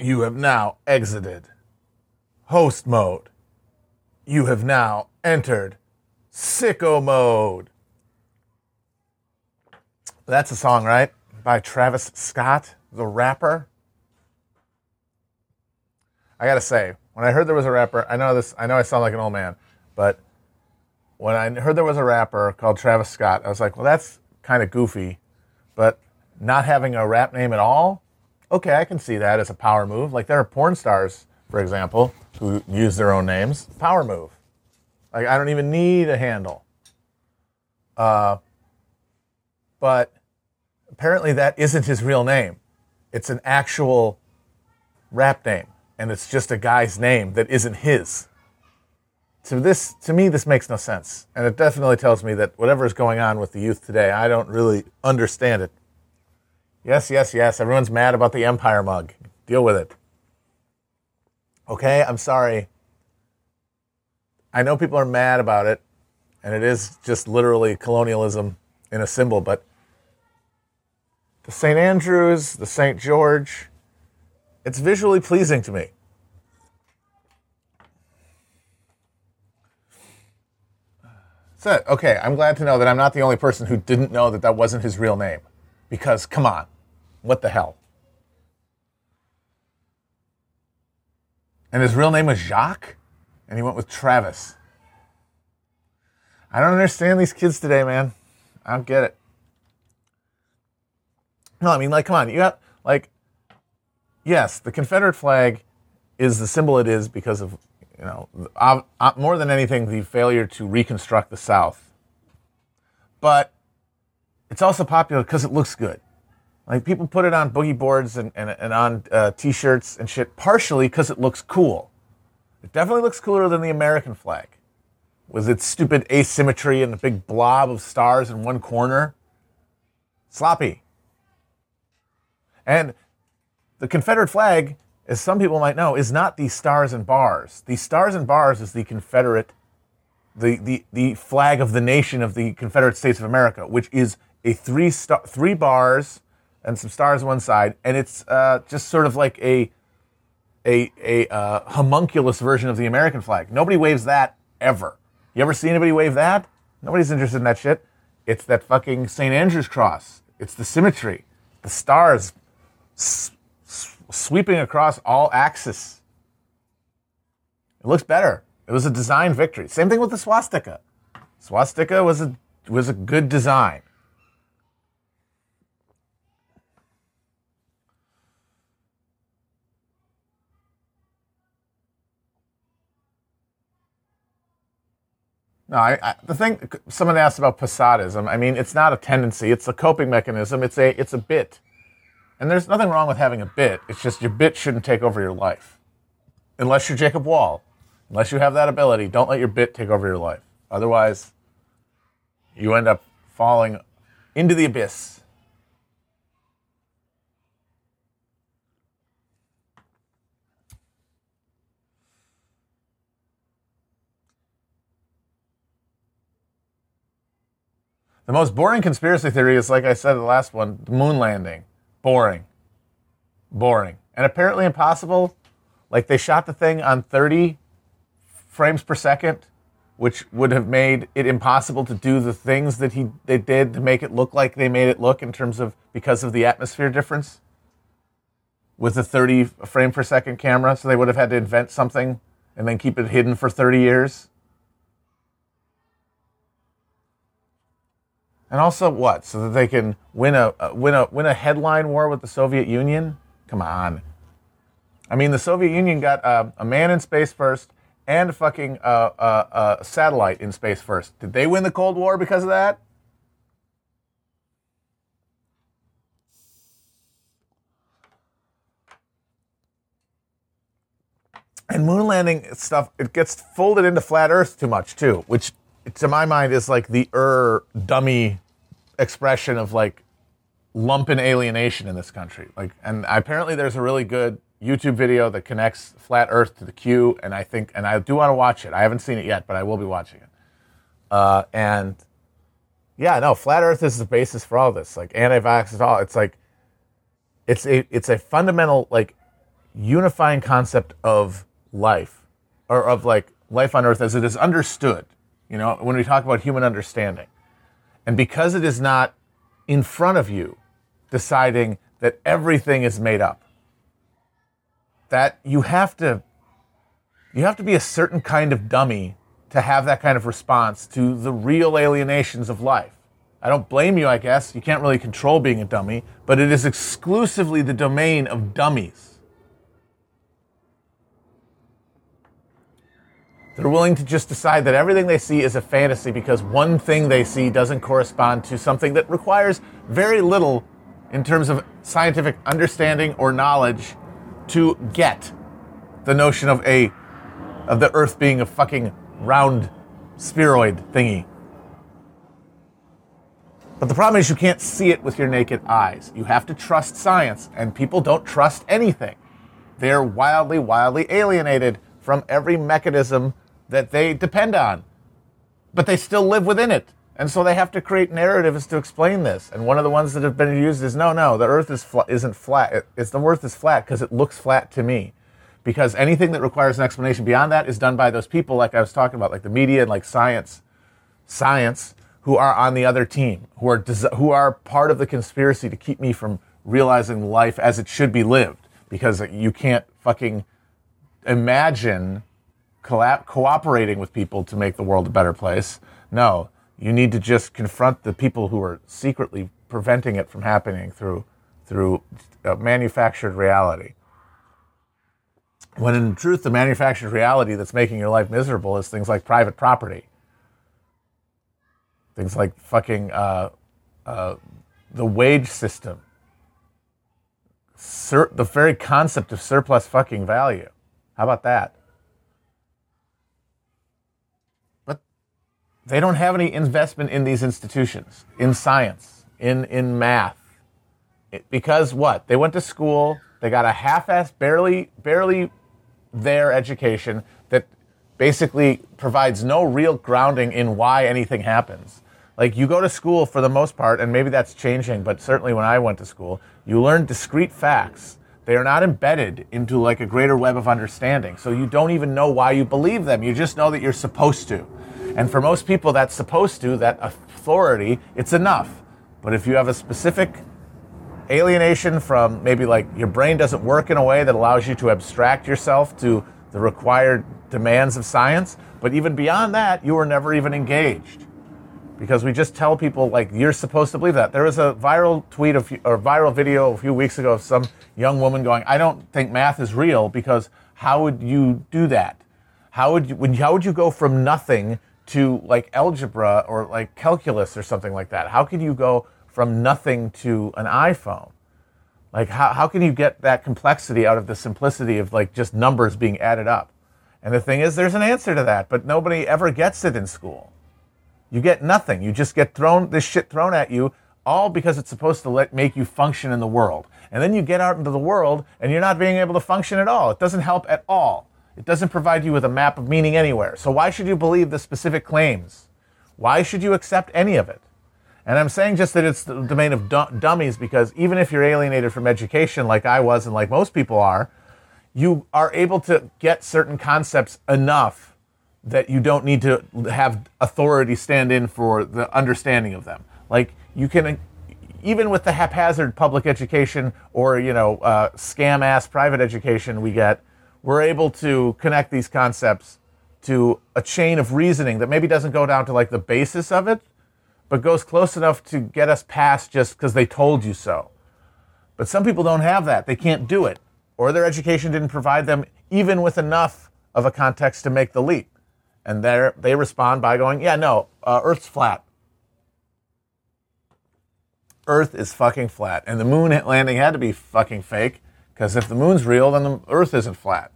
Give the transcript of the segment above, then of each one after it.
You have now exited host mode. You have now entered sicko mode. That's a song, right? By Travis Scott, the rapper. I gotta say, when I heard there was a rapper, I know this, I know I sound like an old man, but when I heard there was a rapper called Travis Scott, I was like, well, that's kind of goofy, but not having a rap name at all, okay, I can see that as a power move. Like there are porn stars, for example, who use their own names. Power move. Like I don't even need a handle. Uh, but apparently that isn't his real name. It's an actual rap name, and it's just a guy's name that isn't his. To this, to me, this makes no sense, and it definitely tells me that whatever is going on with the youth today, I don't really understand it. Yes, yes, yes. Everyone's mad about the Empire mug. Deal with it. Okay, I'm sorry. I know people are mad about it, and it is just literally colonialism in a symbol, but the St. Andrews, the St. George, it's visually pleasing to me. So, okay, I'm glad to know that I'm not the only person who didn't know that that wasn't his real name. Because, come on, what the hell? And his real name was Jacques? And he went with Travis. I don't understand these kids today, man. I don't get it. No, I mean, like, come on. You have, like, yes, the Confederate flag is the symbol it is because of, you know, uh, more than anything, the failure to reconstruct the South. But it's also popular because it looks good. Like, people put it on boogie boards and, and, and on uh, t shirts and shit, partially because it looks cool. It definitely looks cooler than the American flag with its stupid asymmetry and the big blob of stars in one corner. Sloppy. And the Confederate flag, as some people might know, is not the stars and bars. The stars and bars is the Confederate, the, the, the flag of the nation of the Confederate States of America, which is a three star, three bars and some stars on one side, and it's uh, just sort of like a a, a uh, homunculus version of the American flag. Nobody waves that ever. You ever see anybody wave that? Nobody's interested in that shit. It's that fucking St. Andrew's cross. It's the symmetry, the stars s- s- sweeping across all axes. It looks better. It was a design victory. Same thing with the swastika. Swastika was a was a good design. No, I, I, the thing someone asked about Posadism. I mean, it's not a tendency; it's a coping mechanism. It's a it's a bit, and there's nothing wrong with having a bit. It's just your bit shouldn't take over your life, unless you're Jacob Wohl. Unless you have that ability, don't let your bit take over your life. Otherwise, you end up falling into the abyss. The most boring conspiracy theory is, like I said, the last one the moon landing. Boring. Boring. And apparently impossible. Like they shot the thing on 30 frames per second, which would have made it impossible to do the things that he they did to make it look like they made it look in terms of because of the atmosphere difference with the 30 frame per second camera. So they would have had to invent something and then keep it hidden for 30 years. And also what? So that they can win a win a win a headline war with the Soviet Union? Come on. I mean, the Soviet Union got uh, a man in space first and a fucking uh, uh, satellite in space first. Did they win the Cold War because of that? And moon landing stuff, it gets folded into flat Earth too much too, which to my mind is like the er dummy expression of like lumpen alienation in this country. Like, and apparently there's a really good YouTube video that connects flat Earth to the Q, and I think, and I do want to watch it. I haven't seen it yet, but I will be watching it. Uh, and yeah, no, flat Earth is the basis for all this. Like anti-vax is all. It's like it's a it's a fundamental like unifying concept of life or of like life on earth as it is understood. You know, when we talk about human understanding. And because it is not in front of you deciding that everything is made up, that you have to you have to be a certain kind of dummy to have that kind of response to the real alienations of life. I don't blame you, I guess. You can't really control being a dummy, but it is exclusively the domain of dummies. They're willing to just decide that everything they see is a fantasy because one thing they see doesn't correspond to something that requires very little in terms of scientific understanding or knowledge to get the notion of a of the earth being a fucking round spheroid thingy. But the problem is you can't see it with your naked eyes. You have to trust science, and people don't trust anything. They're wildly, wildly alienated from every mechanism that they depend on. But they still live within it. And so they have to create narratives to explain this. And one of the ones that have been used is no, no, the earth is fl- isn't flat. It's the earth is flat because it looks flat to me. Because anything that requires an explanation beyond that is done by those people like I was talking about, like the media and like science. Science who are on the other team, who are des- who are part of the conspiracy to keep me from realizing life as it should be lived, because you can't fucking imagine collab- cooperating with people to make the world a better place. No, you need to just confront the people who are secretly preventing it from happening through through manufactured reality. When in truth, the manufactured reality that's making your life miserable is things like private property Things like fucking uh, uh, the wage system, Sur- the very concept of surplus fucking value. How about that? They don't have any investment in these institutions, in science, in, in math. It, because what? They went to school, they got a half-ass, barely, barely there education that basically provides no real grounding in why anything happens. Like you go to school for the most part, and maybe that's changing, but certainly when I went to school, you learn discrete facts. They are not embedded into like a greater web of understanding. So you don't even know why you believe them. You just know that you're supposed to. And for most people, that's supposed to, that authority, it's enough. But if you have a specific alienation from maybe like your brain doesn't work in a way that allows you to abstract yourself to the required demands of science, but even beyond that, you were never even engaged because we just tell people like you're supposed to believe that. There was a viral tweet few, or viral video a few weeks ago of some young woman going, "I don't think math is real because how would you do that? How would you how would you go from nothing to like algebra or like calculus or something like that? How can you go from nothing to an iPhone? Like how how can you get that complexity out of the simplicity of like just numbers being added up?" And the thing is, there's an answer to that, but nobody ever gets it in school. You get nothing. You just get thrown this shit thrown at you, all because it's supposed to let make you function in the world. And then you get out into the world and you're not being able to function at all. It doesn't help at all. It doesn't provide you with a map of meaning anywhere. So why should you believe the specific claims? Why should you accept any of it? And I'm saying just that it's the domain of dummies because even if you're alienated from education, like I was and like most people are, you are able to get certain concepts enough that you don't need to have authority stand in for the understanding of them. Like you can, even with the haphazard public education or you know uh, scam ass private education we get, we're able to connect these concepts to a chain of reasoning that maybe doesn't go down to like the basis of it, but goes close enough to get us past just because they told you so. But some people don't have that; they can't do it, or their education didn't provide them even with enough of a context to make the leap. And they they respond by going, yeah, no, uh, Earth's flat. Earth is fucking flat. And the moon landing had to be fucking fake, because if the moon's real, then the Earth isn't flat.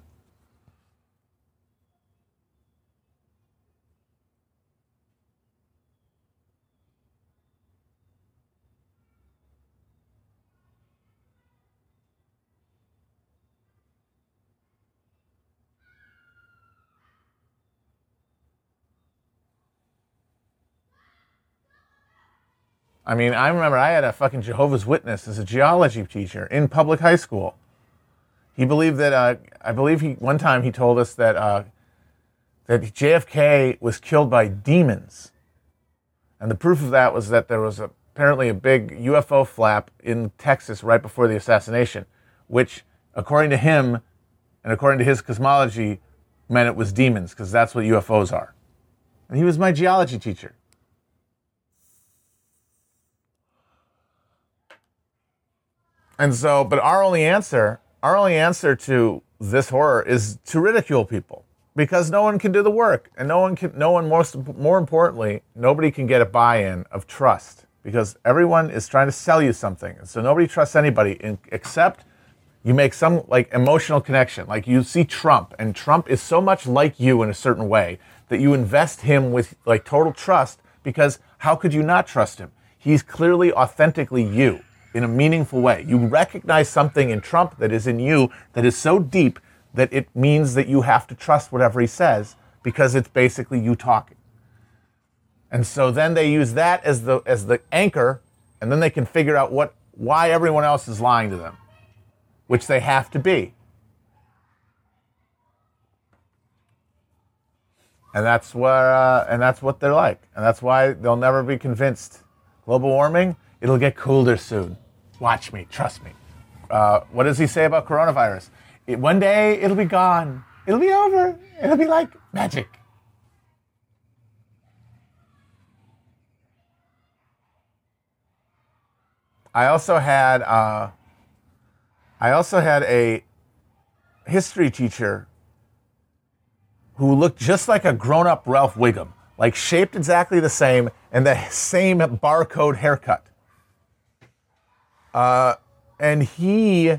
I mean, I remember I had a fucking Jehovah's Witness as a geology teacher in public high school. He believed that uh, I believe he one time he told us that uh, that JFK was killed by demons, and the proof of that was that there was a, apparently a big UFO flap in Texas right before the assassination, which, according to him, and according to his cosmology, meant it was demons because that's what UFOs are. And he was my geology teacher. And so, but our only answer, our only answer to this horror is to ridicule people because no one can do the work and no one can, no one most, more importantly, nobody can get a buy-in of trust because everyone is trying to sell you something. So nobody trusts anybody in, except you make some like emotional connection. Like you see Trump and Trump is so much like you in a certain way that you invest him with like total trust because how could you not trust him? He's clearly authentically you in a meaningful way. You recognize something in Trump that is in you that is so deep that it means that you have to trust whatever he says because it's basically you talking. And so then they use that as the as the anchor and then they can figure out what why everyone else is lying to them, which they have to be. And that's where uh, and that's what they're like. And that's why they'll never be convinced. Global warming, it'll get colder soon. Watch me, trust me. Uh, what does he say about coronavirus? It, one day it'll be gone. It'll be over. It'll be like magic. I also had uh, I also had a history teacher who looked just like a grown-up Ralph Wiggum, like shaped exactly the same and the same barcode haircut. Uh, and he,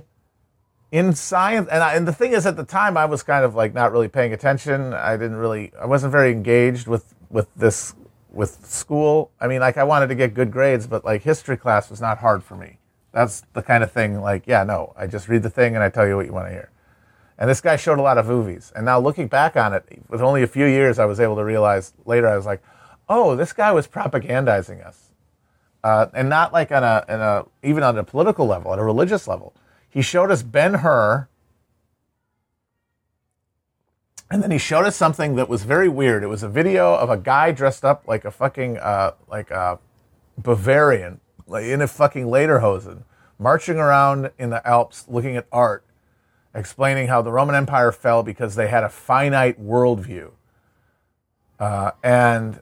in science, and, I, and the thing is, at the time, I was kind of like not really paying attention. I didn't really, I wasn't very engaged with with this with school. I mean, like I wanted to get good grades, but like history class was not hard for me. That's the kind of thing. Like, yeah, no, I just read the thing and I tell you what you want to hear. And this guy showed a lot of movies. And now looking back on it, with only a few years, I was able to realize later. I was like, oh, this guy was propagandizing us uh, and not like on a, a, even on a political level, at a religious level. He showed us Ben Hur, and then he showed us something that was very weird. It was a video of a guy dressed up like a fucking uh, like a Bavarian, like in a fucking lederhosen, marching around in the Alps looking at art, explaining how the Roman Empire fell because they had a finite worldview. Uh, and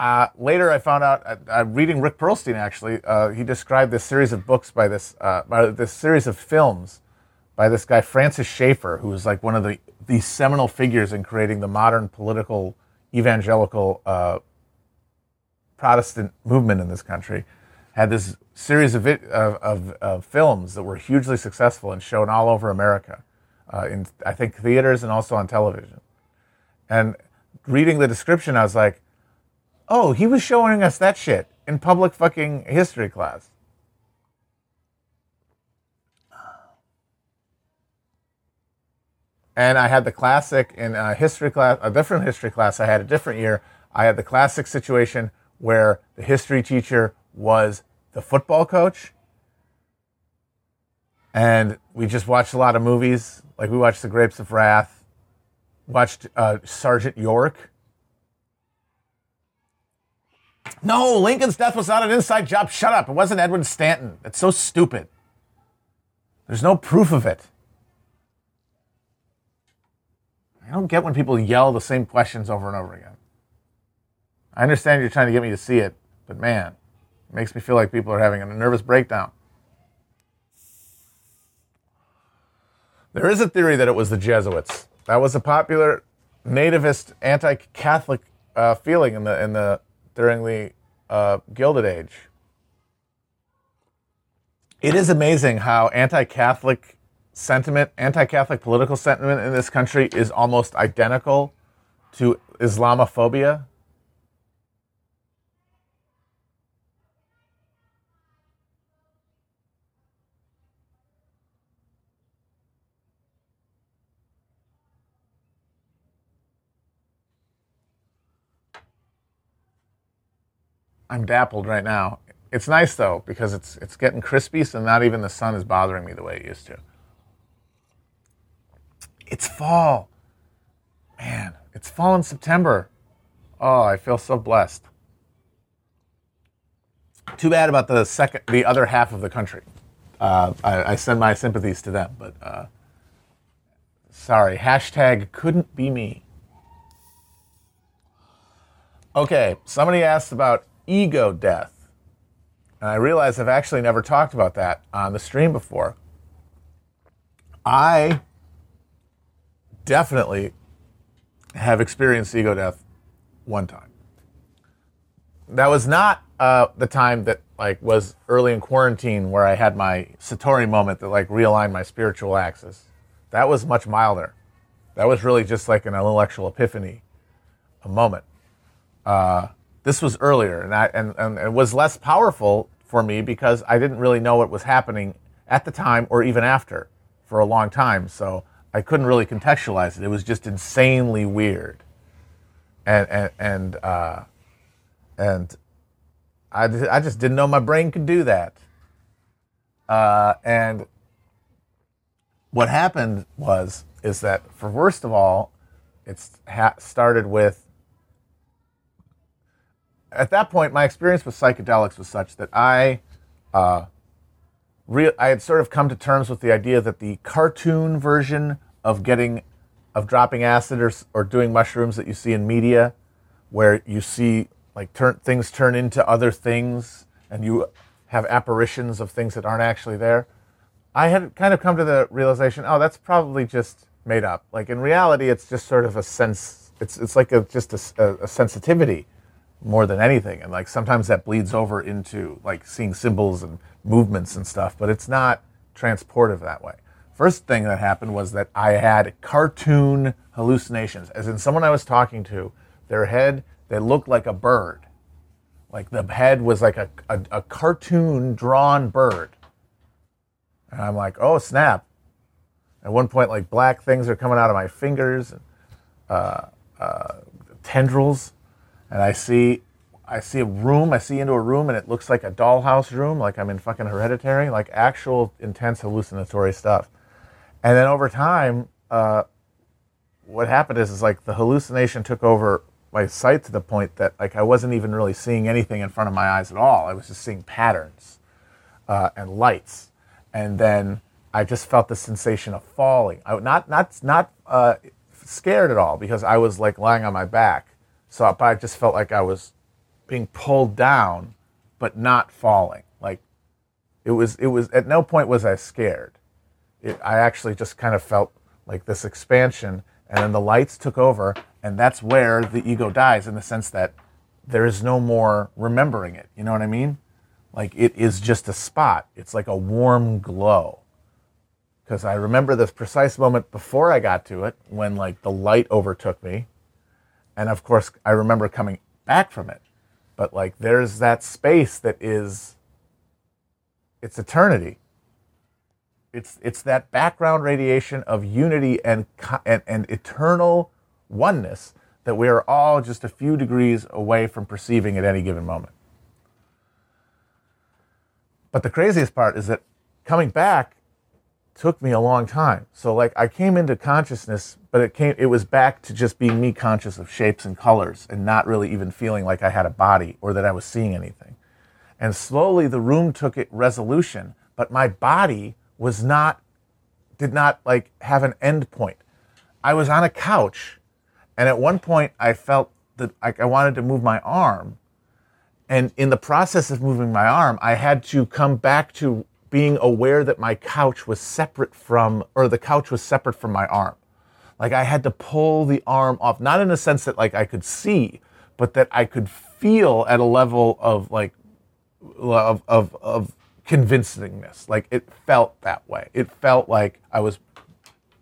uh, later, I found out, uh, uh, reading Rick Perlstein actually, uh, he described this series of books by this, uh, this series of films by this guy, Francis Schaeffer, who was like one of the, the seminal figures in creating the modern political evangelical uh, Protestant movement in this country. Had this series of, of, of, of, films that were hugely successful and shown all over America, in I think theaters and also on television. And reading the description, I was like, Oh, he was showing us that shit in public fucking history class. And I had the classic in a history class, a different history class I had a different year. I had the classic situation where the history teacher was the football coach. And we just watched a lot of movies. Like we watched The Grapes of Wrath, watched uh, Sergeant York No, Lincoln's death was not an inside job. Shut up. It wasn't Edwin Stanton. It's so stupid. There's no proof of it. I don't get when people yell the same questions over and over again. I understand you're trying to get me to see it, but man, it makes me feel like people are having a nervous breakdown. There is a theory that it was the Jesuits. That was a popular nativist anti-Catholic uh, feeling in the in the during the uh, Gilded Age. It is amazing how anti Catholic sentiment, anti Catholic political sentiment in this country is almost identical to Islamophobia. I'm dappled right now. It's nice though because it's it's getting crispy, so not even the sun is bothering me the way it used to. It's fall. Man, it's fall in September. Oh, I feel so blessed. Too bad about the second, the other half of the country. Uh, I, I, send my sympathies to them, but uh, sorry. Hashtag couldn't be me. Okay, somebody asked about ego death. And I realize I've actually never talked about that on the stream before. I definitely have experienced ego death one time. That was not uh, the time that like was early in quarantine where I had my Satori moment that like realigned my spiritual axis. That was much milder. That was really just like an intellectual epiphany, a moment. Uh, this was earlier, and, I, and, and it was less powerful for me because I didn't really know what was happening at the time or even after for a long time. So I couldn't really contextualize it. It was just insanely weird, and and and uh, and I I just didn't know my brain could do that. Uh, and what happened was is that for worst of all, it's ha- started with. At that point, my experience with psychedelics was such that I uh, real, I had sort of come to terms with the idea that the cartoon version of getting, of dropping acid or, or doing mushrooms that you see in media, where you see like turn, things turn into other things and you have apparitions of things that aren't actually there. I had kind of come to the realization, oh, that's probably just made up. Like in reality, it's just sort of a sense. It's it's like a, just a, a sensitivity more than anything, and like sometimes that bleeds over into like seeing symbols and movements and stuff, but it's not transportive that way. First thing that happened was that I had cartoon hallucinations, as in someone I was talking to, their head, they looked like a bird. Like the head was like a, a, a cartoon drawn bird. And I'm like, oh, snap. At one point, like black things are coming out of my fingers, and, uh, uh, tendrils, and I see I see a room, I see into a room and it looks like a dollhouse room, like I'm in fucking hereditary, like actual intense hallucinatory stuff. And then over time, uh, what happened is, is like the hallucination took over my sight to the point that like I wasn't even really seeing anything in front of my eyes at all. I was just seeing patterns uh, and lights, and then I just felt the sensation of falling. I not not not uh, scared at all because I was like lying on my back, so but I just felt like I was being pulled down, but not falling. Like it was, it was at no point was I scared. It, I actually just kind of felt like this expansion, and then the lights took over, and that's where the ego dies in the sense that there is no more remembering it. You know what I mean? Like it is just a spot. It's like a warm glow. Because I remember this precise moment before I got to it when like the light overtook me. And of course, I remember coming back from it. But like there's that space that is it's eternity. It's it's that background radiation of unity and and, and eternal oneness that we are all just a few degrees away from perceiving at any given moment. But the craziest part is that coming back took me a long time. So like I came into consciousness, but it came it was back to just being me conscious of shapes and colors and not really even feeling like I had a body or that I was seeing anything. And slowly the room took it resolution, but my body was not did not like have an end point. I was on a couch and at one point I felt that like I wanted to move my arm. And in the process of moving my arm, I had to come back to being aware that my couch was separate from, or the couch was separate from my arm. Like I had to pull the arm off, not in a sense that like I could see, but that I could feel at a level of like, of, of, of convincingness. Like it felt that way. It felt like I was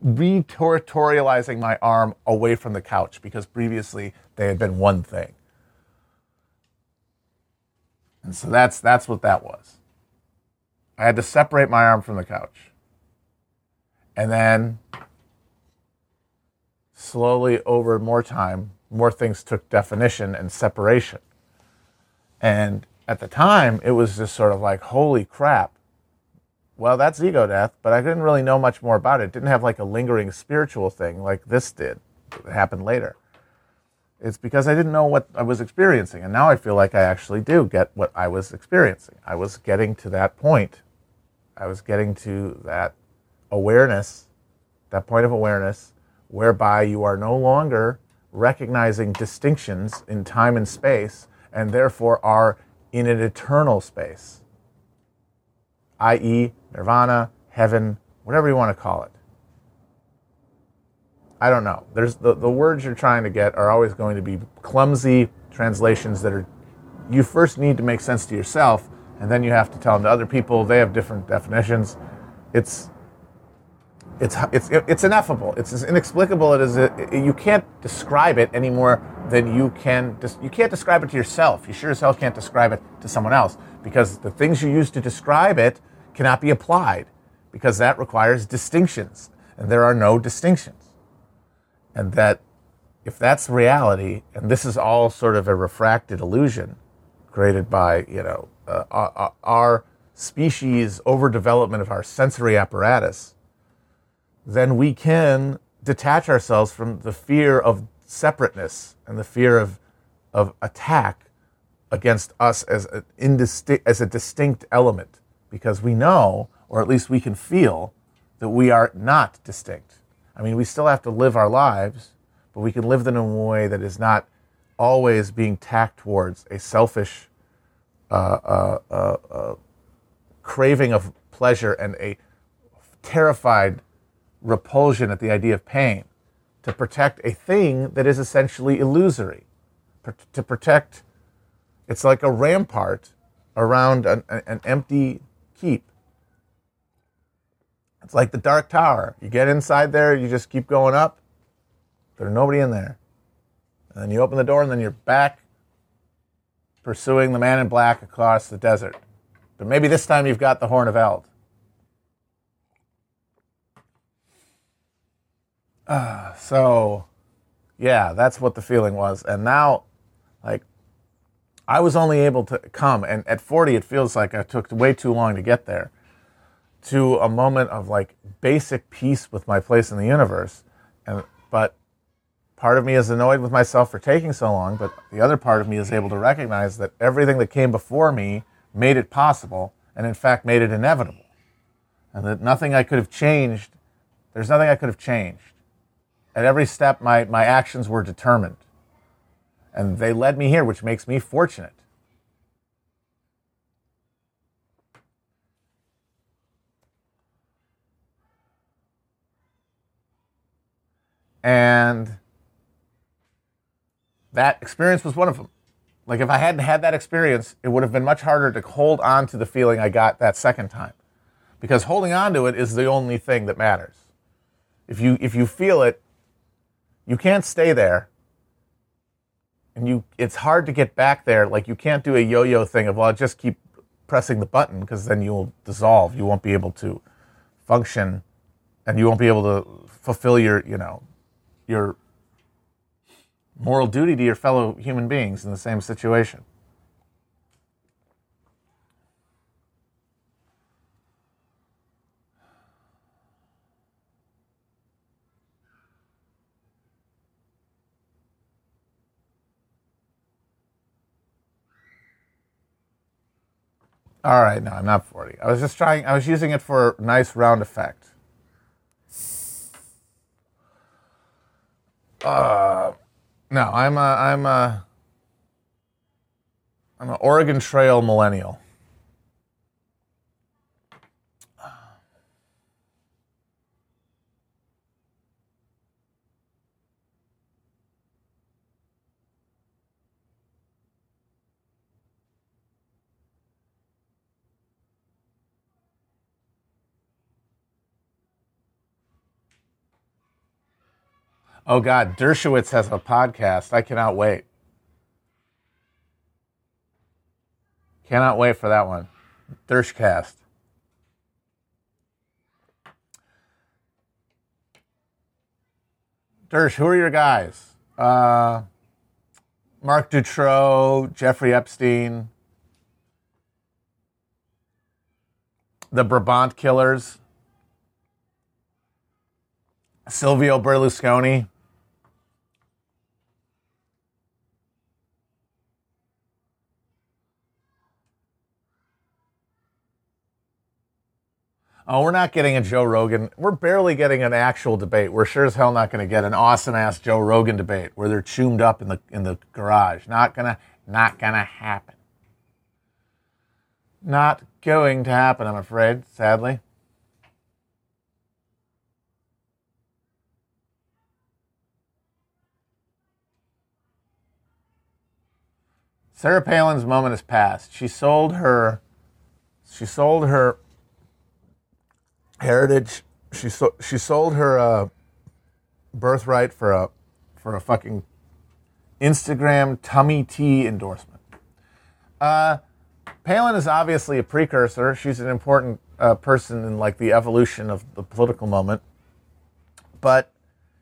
reterritorializing my arm away from the couch because previously they had been one thing. And so that's that's what that was. I had to separate my arm from the couch. And then slowly over more time, more things took definition and separation. And at the time, it was just sort of like, holy crap, well, that's ego death, but I didn't really know much more about it. It didn't have like a lingering spiritual thing like this did. It happened later. It's because I didn't know what I was experiencing. And now I feel like I actually do get what I was experiencing. I was getting to that point. I was getting to that awareness, that point of awareness, whereby you are no longer recognizing distinctions in time and space and therefore are in an eternal space, i.e., nirvana, heaven, whatever you want to call it. I don't know. There's the, the words you're trying to get are always going to be clumsy translations that are you first need to make sense to yourself and then you have to tell them to other people. They have different definitions. It's it's it's it's ineffable. It's as inexplicable it, you can't describe it any more than you can. You can't describe it to yourself. You sure as hell can't describe it to someone else because the things you use to describe it cannot be applied because that requires distinctions, and there are no distinctions and that if that's reality, and this is all sort of a refracted illusion created by you know uh, our, our species overdevelopment of our sensory apparatus, then we can detach ourselves from the fear of separateness and the fear of of attack against us as a, indistinct, as a distinct element because we know, or at least we can feel, that we are not distinct. I mean, we still have to live our lives, but we can live them in a way that is not always being tacked towards a selfish uh, uh, uh, uh, craving of pleasure and a terrified repulsion at the idea of pain to protect a thing that is essentially illusory. to protect, it's like a rampart around an, an empty keep. It's like the Dark Tower. You get inside there, you just keep going up. There's nobody in there. And then you open the door, and then you're back pursuing the man in black across the desert. But maybe this time you've got the Horn of Eld. Uh, so, yeah, that's what the feeling was. And now, like, I was only able to come, and at 40, it feels like I took way too long to get there to a moment of like basic peace with my place in the universe. And but part of me is annoyed with myself for taking so long, but the other part of me is able to recognize that everything that came before me made it possible and in fact made it inevitable. And that nothing I could have changed, there's nothing I could have changed. At every step my, my actions were determined. And they led me here, which makes me fortunate. And that experience was one of them. Like if I hadn't had that experience, it would have been much harder to hold on to the feeling I got that second time. Because holding on to it is the only thing that matters. If you if you feel it, you can't stay there. And you it's hard to get back there. Like you can't do a yo-yo thing of well, just keep pressing the button because then you'll dissolve. You won't be able to function and you won't be able to fulfill your, you know, your moral duty to your fellow human beings in the same situation. All right, no, I'm not 40. I was just trying, I was using it for a nice round effect. Uh, no, I'm a, I'm a, I'm an Oregon Trail millennial. Oh God, Dershowitz has a podcast. I cannot wait. Cannot wait for that one. Dershcast. Dersh, who are your guys? Uh, Mark Dutroux, Jeffrey Epstein. the Brabant Killers, Silvio Berlusconi. Oh, we're not getting a Joe Rogan. We're barely getting an actual debate. We're sure as hell not going to get an awesome ass Joe Rogan debate where they're choomed up in the in the garage. Not gonna not gonna happen. Not going to happen, I'm afraid, sadly. Sarah Palin's moment has passed. She sold her she sold her heritage. She so, she sold her uh, birthright for a for a fucking Instagram tummy tea endorsement. Uh, Palin is obviously a precursor. She's an important uh, person in like the evolution of the political moment, but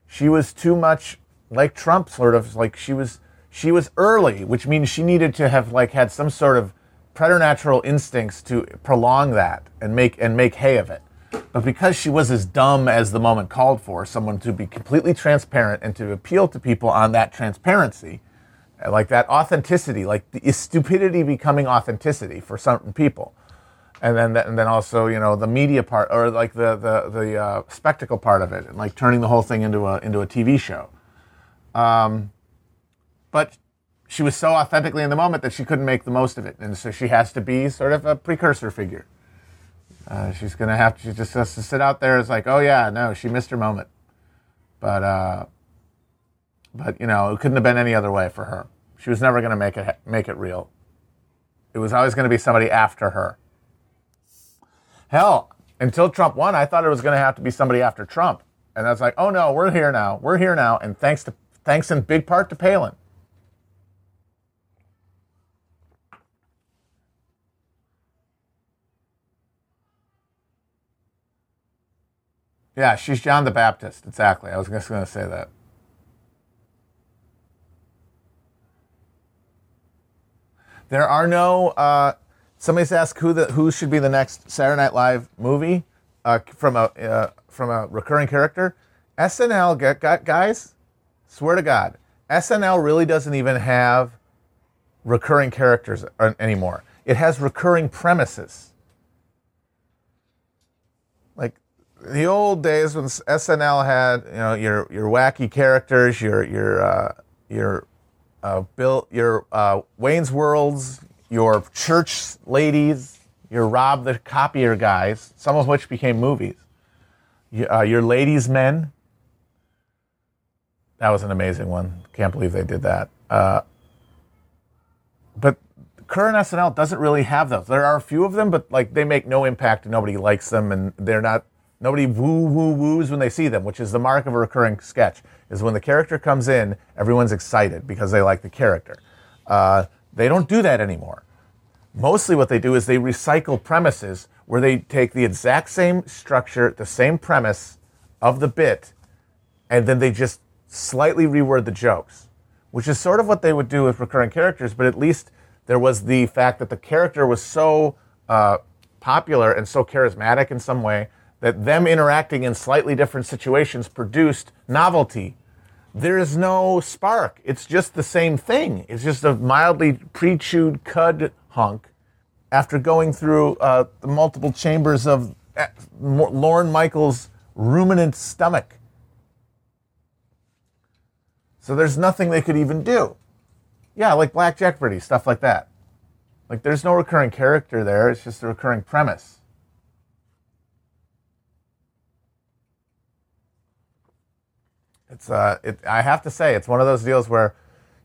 she was too much like Trump. Sort of like she was she was early, which means she needed to have like had some sort of preternatural instincts to prolong that and make and make hay of it. But because she was as dumb as the moment called for, someone to be completely transparent and to appeal to people on that transparency, like that authenticity, like the stupidity becoming authenticity for certain people, and then and then also you know the media part or like the the the uh, spectacle part of it, and like turning the whole thing into a into a TV show. Um, but she was so authentically in the moment that she couldn't make the most of it, and so she has to be sort of a precursor figure. Uh, she's gonna have to. She just has to sit out there It's like, oh yeah, no, she missed her moment, but uh, but you know, it couldn't have been any other way for her. She was never gonna make it make it real. It was always gonna be somebody after her. Hell, until Trump won, I thought it was gonna have to be somebody after Trump, and that's like, oh no, we're here now, we're here now, and thanks to thanks in big part to Palin. Yeah, she's John the Baptist. Exactly. I was just going to say that. There are no. Uh, somebody's asked who the who should be the next Saturday Night Live movie uh, from a uh, from a recurring character. SNL guys, swear to God, SNL really doesn't even have recurring characters anymore. It has recurring premises. The old days when SNL had you know your your wacky characters, your your uh, your uh, Bill, your uh, Wayne's Worlds, your church ladies, your Rob the Copier guys, some of which became movies. Uh, your ladies' men. That was an amazing one. Can't believe they did that. Uh, but current SNL doesn't really have those. There are a few of them, but like they make no impact and nobody likes them, and they're not Nobody woo woo woos when they see them, which is the mark of a recurring sketch. Is when the character comes in, everyone's excited because they like the character. Uh, they don't do that anymore. Mostly, what they do is they recycle premises where they take the exact same structure, the same premise of the bit, and then they just slightly reword the jokes, which is sort of what they would do with recurring characters. But at least there was the fact that the character was so uh, popular and so charismatic in some way that them interacting in slightly different situations produced novelty. There is no spark. It's just the same thing. It's just a mildly pre chewed cud hunk after going through uh, the multiple chambers of uh, Lorne Michaels' ruminant stomach. So there's nothing they could even do. Yeah, like Black Jeopardy, stuff like that. Like there's no recurring character there, it's just a recurring premise. It's uh, it, I have to say, it's one of those deals where,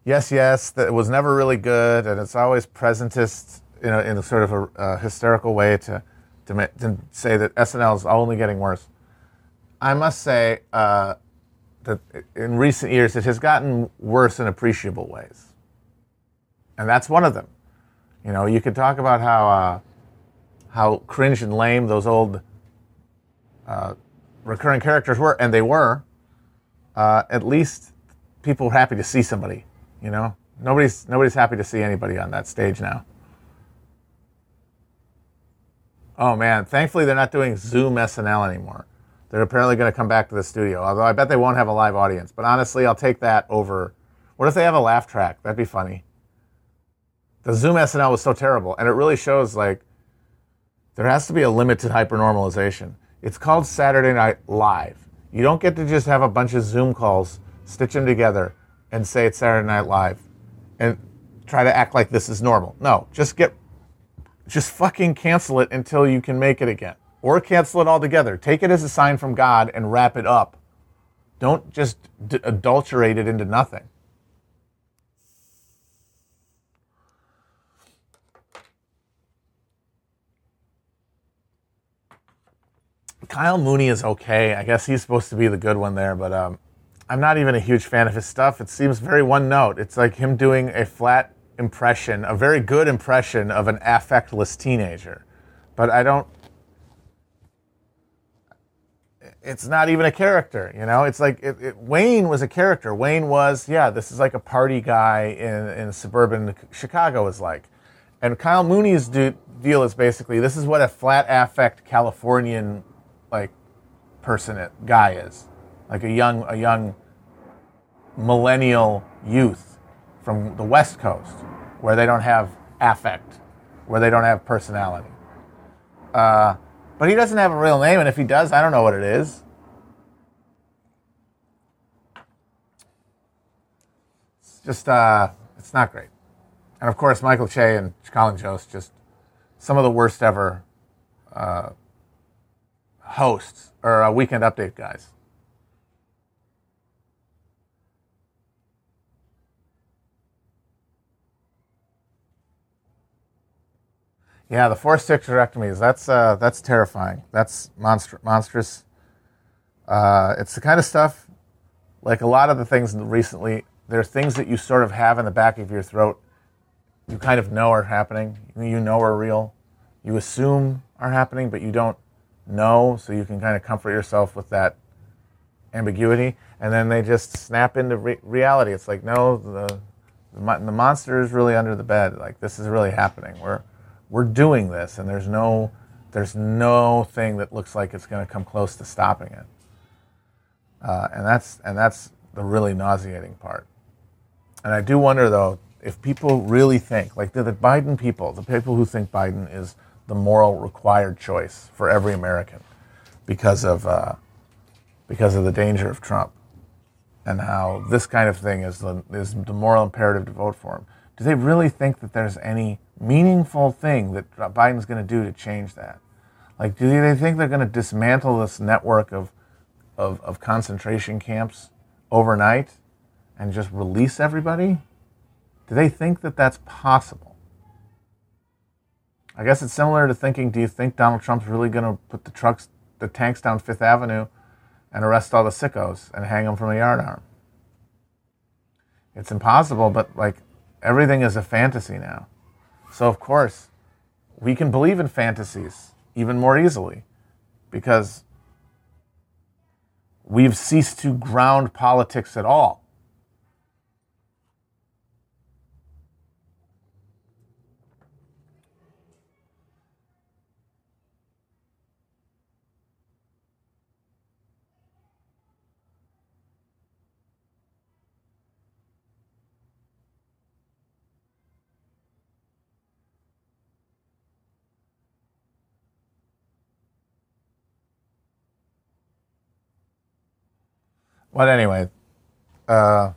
yes, yes, that it was never really good, and it's always presentist, you know, in a sort of a uh, hysterical way to, to to say that SNL is only getting worse. I must say uh, that in recent years it has gotten worse in appreciable ways, and that's one of them. You know, you could talk about how uh, how cringe and lame those old uh, recurring characters were, and they were uh, at least people are happy to see somebody. You know, nobody's nobody's happy to see anybody on that stage now. Oh man, thankfully they're not doing Zoom SNL anymore. They're apparently going to come back to the studio, although I bet they won't have a live audience. But honestly, I'll take that over. What if they have a laugh track? That'd be funny. The Zoom SNL was so terrible, and it really shows like there has to be a limit to hypernormalization. It's called Saturday Night Live. You don't get to just have a bunch of Zoom calls, stitch them together, and say it's Saturday Night Live, and try to act like this is normal. No, just get, just fucking cancel it until you can make it again, or cancel it altogether. Take it as a sign from God and wrap it up. Don't just d- adulterate it into nothing. Kyle Mooney is okay. I guess he's supposed to be the good one there, but um, I'm not even a huge fan of his stuff. It seems very one note. It's like him doing a flat impression, a very good impression of an affectless teenager. But I don't. It's not even a character, you know. It's like it, it, Wayne was a character. Wayne was, yeah, this is like a party guy in, in suburban Chicago is like, and Kyle Mooney's do, deal is basically this is what a flat affect Californian like person it, guy is, like a young a young millennial youth from the West Coast, where they don't have affect, where they don't have personality. Uh, but he doesn't have a real name, and if he does, I don't know what it is. It's just, uh, it's not great. And of course, Michael Che and Colin Jost, just some of the worst ever uh, hosts or uh, weekend update guys. Yeah, the forced hysterectomies, that's, uh, that's terrifying. That's monster- monstrous. Uh, it's the kind of stuff, like a lot of the things recently, there are things that you sort of have in the back of your throat you kind of know are happening. You know are real. You assume are happening, but you don't know, so you can kind of comfort yourself with that ambiguity. And then they just snap into re- reality. It's like, no, the, the, the monster is really under the bed. Like this is really happening. We're we're doing this, and there's no there's no thing that looks like it's going to come close to stopping it. Uh, and that's and that's the really nauseating part. And I do wonder though if people really think like the, the Biden people, the people who think Biden is the moral required choice for every American because of uh, because of the danger of Trump and how this kind of thing is the is the moral imperative to vote for him. Do they really think that there's any meaningful thing that Biden's going to do to change that? Like, do they think they're going to dismantle this network of, of, of concentration camps overnight and just release everybody? Do they think that that's possible? I guess it's similar to thinking, do you think Donald Trump's really going to put the trucks, the tanks down Fifth Avenue and arrest all the sickos and hang them from a yardarm? It's impossible, but like everything is a fantasy now. So, of course, we can believe in fantasies even more easily because we've ceased to ground politics at all. But anyway, uh,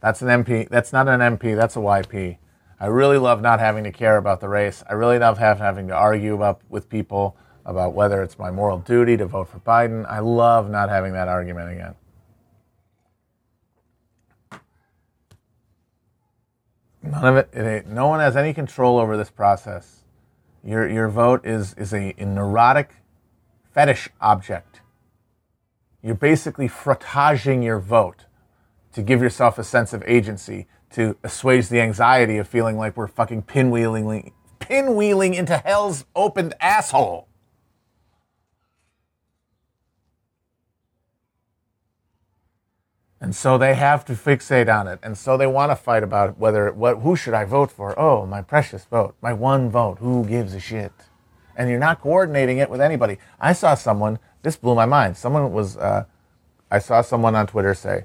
that's an MP. That's not an MP. That's a YP. I really love not having to care about the race. I really love having to argue about with people about whether it's my moral duty to vote for Biden. I love not having that argument again. None of it, it no one has any control over this process. Your, your vote is, is a, a neurotic fetish object. You're basically frottaging your vote to give yourself a sense of agency, to assuage the anxiety of feeling like we're fucking pinwheeling, pinwheeling into hell's opened asshole. And so they have to fixate on it. And so they want to fight about whether what who should I vote for? Oh, my precious vote, my one vote. Who gives a shit? And you're not coordinating it with anybody. I saw someone. This blew my mind. Someone was. Uh, I saw someone on Twitter say,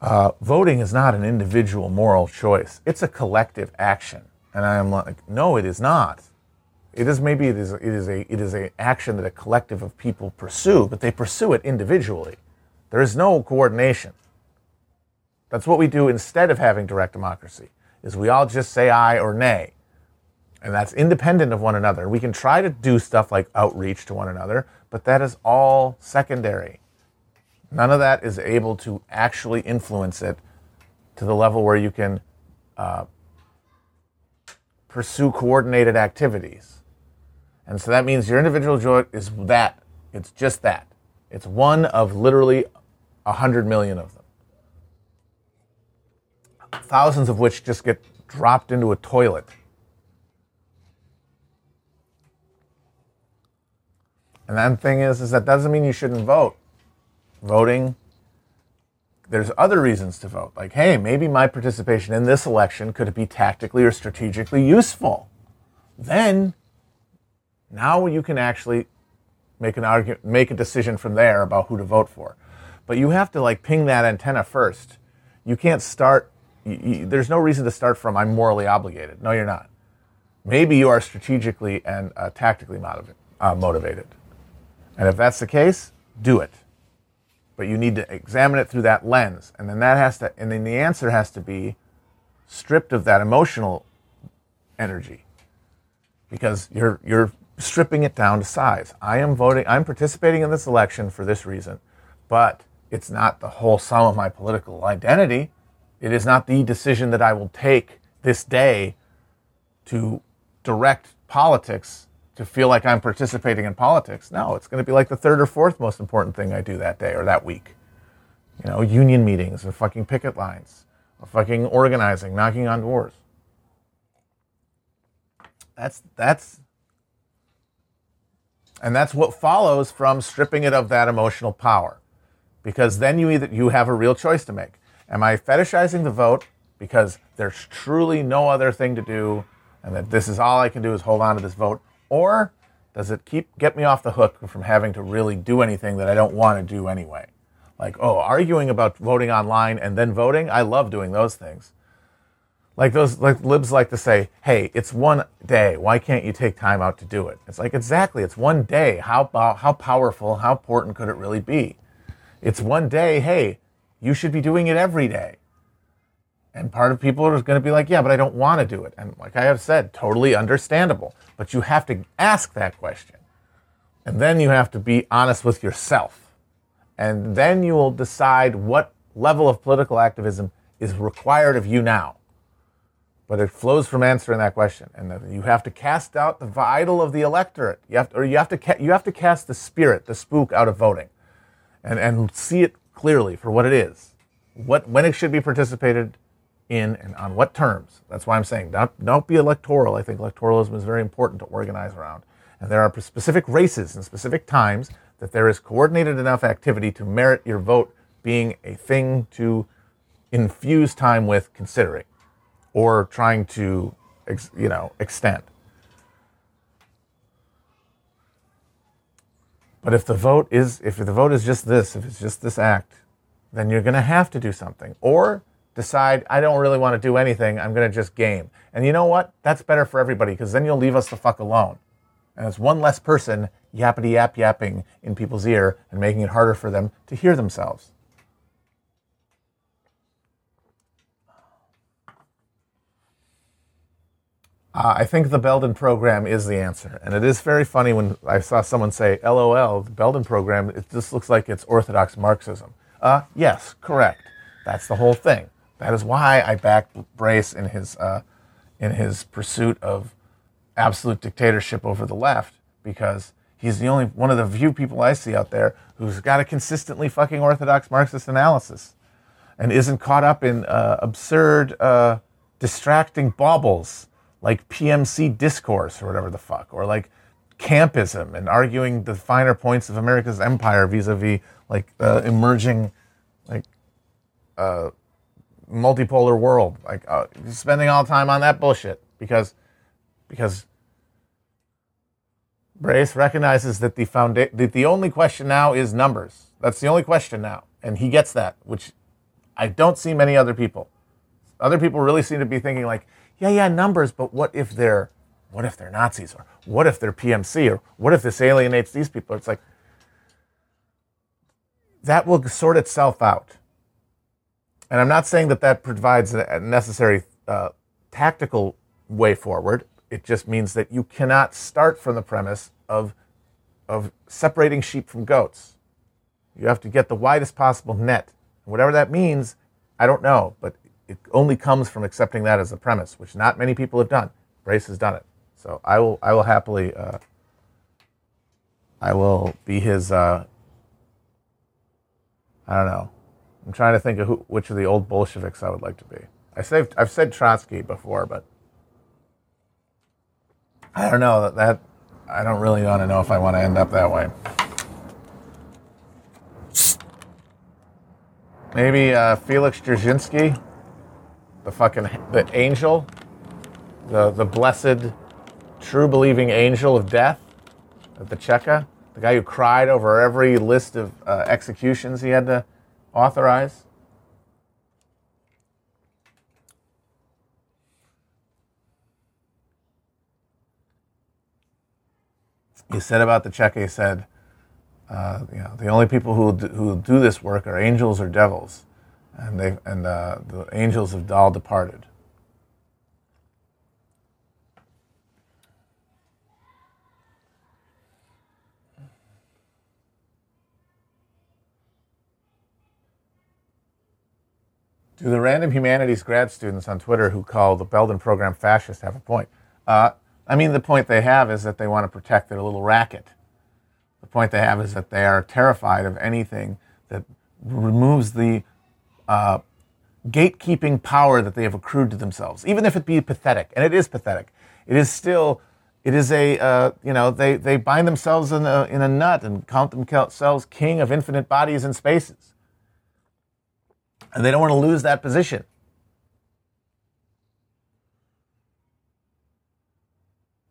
uh, "Voting is not an individual moral choice; it's a collective action." And I am like, "No, it is not. It is maybe it is it is a it is a action that a collective of people pursue, but they pursue it individually. There is no coordination. That's what we do instead of having direct democracy. Is we all just say aye or nay, and that's independent of one another. We can try to do stuff like outreach to one another, but that is all secondary. None of that is able to actually influence it to the level where you can uh, pursue coordinated activities. And so that means your individual joy is that. It's just that. It's one of literally a hundred million of them. Thousands of which just get dropped into a toilet. And that thing is, is that doesn't mean you shouldn't vote. Voting, there's other reasons to vote. Like, hey, maybe my participation in this election could be tactically or strategically useful. Then now you can actually make an argument, make a decision from there about who to vote for. But you have to like ping that antenna first. You can't start. You, you, there's no reason to start from I'm morally obligated. No, you're not. Maybe you are strategically and uh, tactically motiv- uh, motivated. And if that's the case, do it. But you need to examine it through that lens. And then that has to, and then the answer has to be stripped of that emotional energy. Because you're, you're stripping it down to size. I am voting, I'm participating in this election for this reason, but it's not the whole sum of my political identity. It is not the decision that I will take this day to direct politics to feel like I'm participating in politics. No, it's going to be like the third or fourth most important thing I do that day or that week. You know, union meetings or fucking picket lines or fucking organizing, knocking on doors. That's that's and that's what follows from stripping it of that emotional power. Because then you either you have a real choice to make. Am I fetishizing the vote because there's truly no other thing to do and that this is all I can do is hold on to this vote? Or does it keep get me off the hook from having to really do anything that I don't want to do anyway? Like, oh, arguing about voting online and then voting, I love doing those things. Like those like libs like to say, "Hey, it's one day. Why can't you take time out to do it?" It's like exactly, it's one day. How how powerful, how important could it really be? It's one day. Hey, you should be doing it every day. And part of people are going to be like, "Yeah, but I don't want to do it." And like I have said, totally understandable. But you have to ask that question. And then you have to be honest with yourself. And then you will decide what level of political activism is required of you now. But it flows from answering that question. And you have to cast out the idol of the electorate. You have to, or you have to, ca- you have to cast the spirit, the spook out of voting and, and see it clearly for what it is. What, when it should be participated in and on what terms. That's why I'm saying don't, don't be electoral. I think electoralism is very important to organize around. And there are specific races and specific times that there is coordinated enough activity to merit your vote being a thing to infuse time with considering or trying to, you know, extend. But if the vote is if the vote is just this, if it's just this act, then you're going to have to do something or decide I don't really want to do anything. I'm going to just game. And you know what? That's better for everybody because then you'll leave us the fuck alone. And it's one less person yappity yap yapping in people's ear and making it harder for them to hear themselves. Uh, I think the Belden program is the answer. And it is very funny when I saw someone say, LOL, the Belden program, it just looks like it's orthodox Marxism. Uh, yes, correct. That's the whole thing. That is why I back Brace in his uh, in his pursuit of absolute dictatorship over the left because he's the only one of the few people I see out there who's got a consistently fucking orthodox Marxist analysis and isn't caught up in uh, absurd, uh, distracting baubles like PMC discourse or whatever the fuck, or like campism and arguing the finer points of America's empire vis-a-vis like uh, emerging like uh, multipolar world, like uh, spending all the time on that bullshit because because Brace recognizes that the founda- that the only question now is numbers. That's the only question now, and he gets that, which I don't see many other people. Other people really seem to be thinking like, yeah, yeah, numbers, but what if they're what if they're Nazis or what if they're PMC or what if this alienates these people? It's like that will sort itself out. And I'm not saying that that provides a necessary uh, tactical way forward. It just means that you cannot start from the premise of, of separating sheep from goats. You have to get the widest possible net. Whatever that means, I don't know, but it only comes from accepting that as a premise, which not many people have done. Brace has done it. So I will, I will happily, uh, I will be his, uh, I don't know. I'm trying to think of who, which of the old Bolsheviks I would like to be. I say, I've said Trotsky before, but I don't know that, that I don't really want to know if I want to end up that way. Maybe uh, Felix Dzerzhinsky, the fucking the angel, the the blessed, true believing angel of death at the Cheka, the guy who cried over every list of uh, executions he had to authorize. He said about the Cheka, he said, uh, you know, the only people who do, who do this work are angels or devils, and they and uh, the angels have all departed. Do the random humanities grad students on Twitter who call the Belden program fascist have a point? Uh, I mean, the point they have is that they want to protect their little racket. The point they have is that they are terrified of anything that removes the uh, gatekeeping power that they have accrued to themselves, even if it be pathetic. And it is pathetic. It is still, it is a, uh, you know, they, they bind themselves in a, in a nut and count themselves king of infinite bodies and spaces and they don't want to lose that position.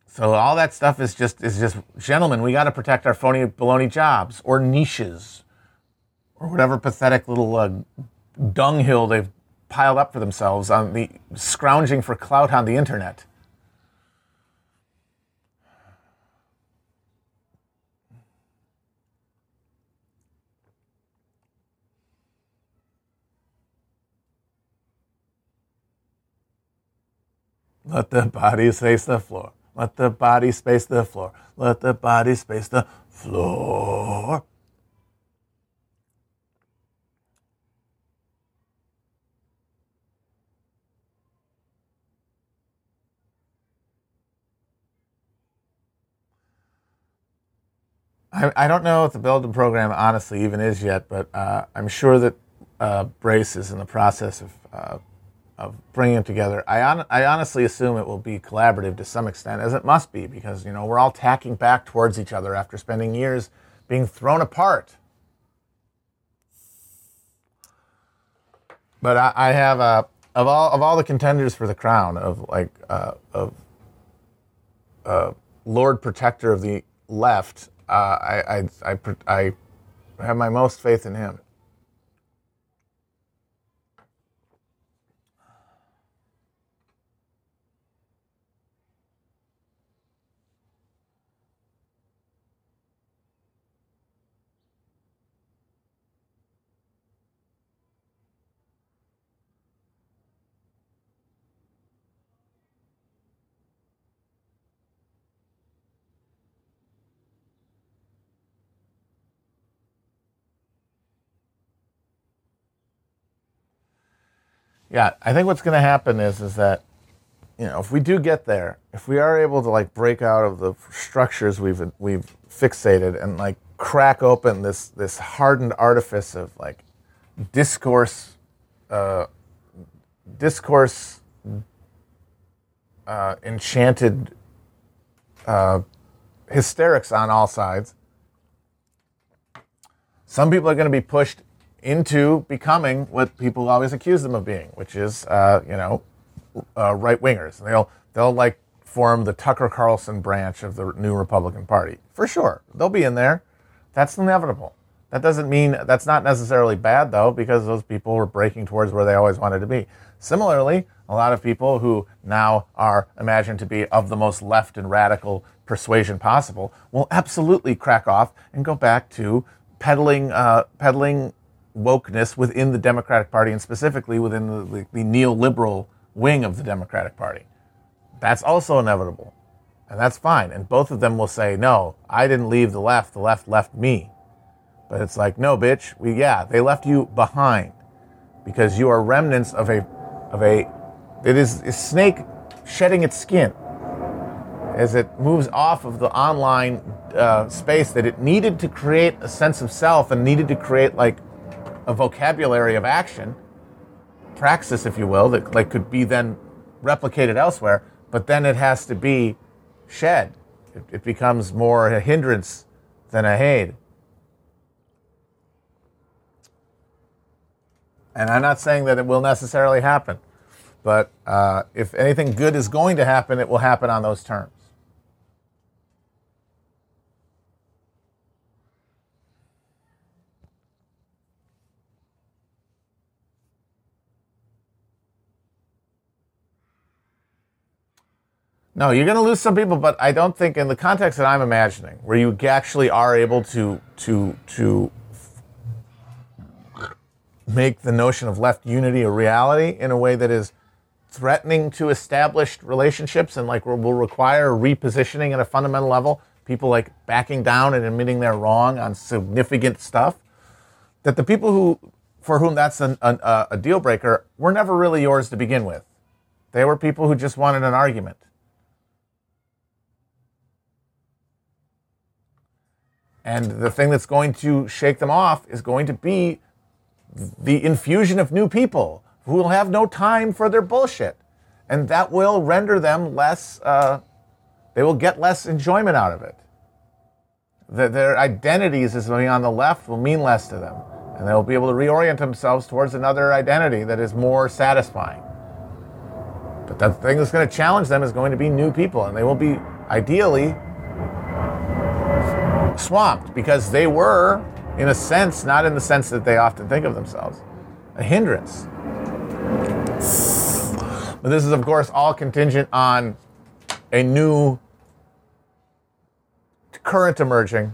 So all that stuff is just is just gentlemen, we got to protect our phony baloney jobs or niches or whatever pathetic little uh, dunghill they've piled up for themselves on the scrounging for clout on the internet. Let the body space the floor. Let the body space the floor. Let the body space the floor. I, don't know if the Belden program honestly even is yet, but uh, I'm sure that uh, Brace is in the process of uh, of bringing together. I, on, I honestly assume it will be collaborative to some extent, as it must be, because you know we're all tacking back towards each other after spending years being thrown apart. But I, I have a of all of all the contenders for the crown of like uh, of uh, Lord Protector of the left. Uh, I, I I I have my most faith in him. Yeah, I think what's going to happen is is that you know if we do get there, if we are able to like break out of the structures we've we've fixated and like crack open this this hardened artifice of like discourse, uh, discourse, uh, enchanted uh, hysterics on all sides. Some people are going to be pushed into becoming what people always accuse them of being, which is, uh, you know, uh, right wingers. They'll they'll like form the Tucker Carlson branch of the new Republican Party. For sure. They'll be in there. That's inevitable. That doesn't mean that's not necessarily bad, though, because those people were breaking towards where they always wanted to be. Similarly, a lot of people who now are imagined to be of the most left and radical persuasion possible will absolutely crack off and go back to peddling, uh, peddling wokeness within the Democratic Party and specifically within the, the, the neoliberal wing of the Democratic Party. That's also inevitable. And that's fine. And both of them will say, no, I didn't leave the left. The left left me. But it's like, no, bitch. We, yeah, they left you behind because you are remnants of a, of a, it is a snake shedding its skin as it moves off of the online uh, space that it needed to create a sense of self and needed to create like a vocabulary of action, praxis, if you will, that like could be then replicated elsewhere. But then it has to be shed. It, it becomes more a hindrance than a aid. And I'm not saying that it will necessarily happen, but uh, if anything good is going to happen, it will happen on those terms. No, you're going to lose some people, but I don't think in the context that I'm imagining, where you actually are able to to to make the notion of left unity a reality in a way that is threatening to established relationships and like will require repositioning at a fundamental level, people like backing down and admitting they're wrong on significant stuff, that the people who for whom that's an, an, a deal breaker were never really yours to begin with. They were people who just wanted an argument. And the thing that's going to shake them off is going to be the infusion of new people who will have no time for their bullshit. And that will render them less, uh, they will get less enjoyment out of it. The, their identities as being on the left will mean less to them. And they'll be able to reorient themselves towards another identity that is more satisfying. But the thing that's going to challenge them is going to be new people. And they will be ideally swamped because they were, in a sense, not in the sense that they often think of themselves, a hindrance. But this is, of course, all contingent on a new current emerging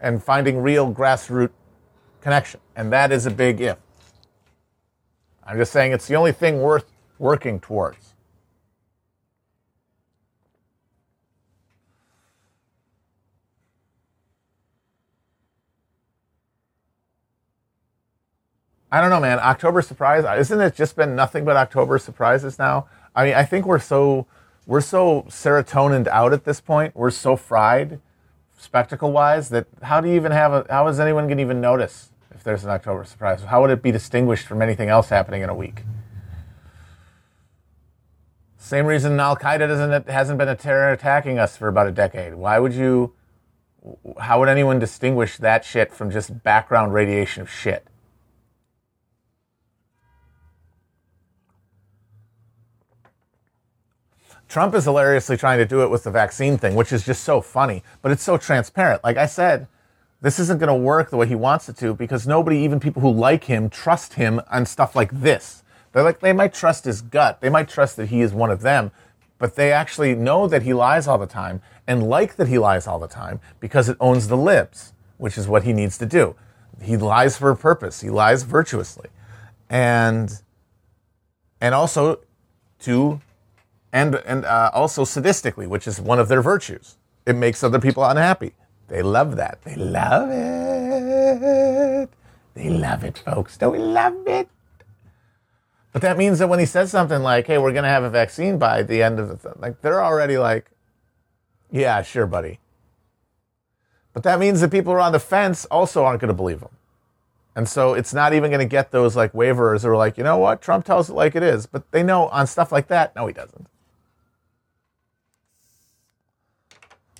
and finding real grassroots connection. And that is a big if. I'm just saying it's the only thing worth working towards. I don't know, man. October surprise uh, isn't it just been nothing but October surprises now? I mean, I think we're so we're so serotonin out at this point. We're so fried, spectacle wise, that how do you even have a? How is anyone going to even notice if there's an October surprise? How would it be distinguished from anything else happening in a week? Same reason Al Qaeda doesn't hasn't been a terror attacking us for about a decade. Why would you? How would anyone distinguish that shit from just background radiation of shit? Trump is hilariously trying to do it with the vaccine thing, which is just so funny, but it's so transparent. Like I said, this isn't going to work the way he wants it to because nobody, even people who like him, trust him on stuff like this. They're like, they might trust his gut. They might trust that he is one of them, but they actually know that he lies all the time and like that he lies all the time because it owns the libs, which is what he needs to do. He lies for a purpose. He lies virtuously. And, and also to and and uh, also sadistically, which is one of their virtues. It makes other people unhappy. They love that. They love it. They love it, folks. Don't we love it? But that means that when he says something like, "Hey, we're going to have a vaccine by the end of the th-, like," they're already like, "Yeah, sure, buddy." But that means that people who are on the fence also aren't going to believe him. And so it's not even going to get those like waivers are like, you know what, Trump tells it like it is. But they know on stuff like that, no, he doesn't.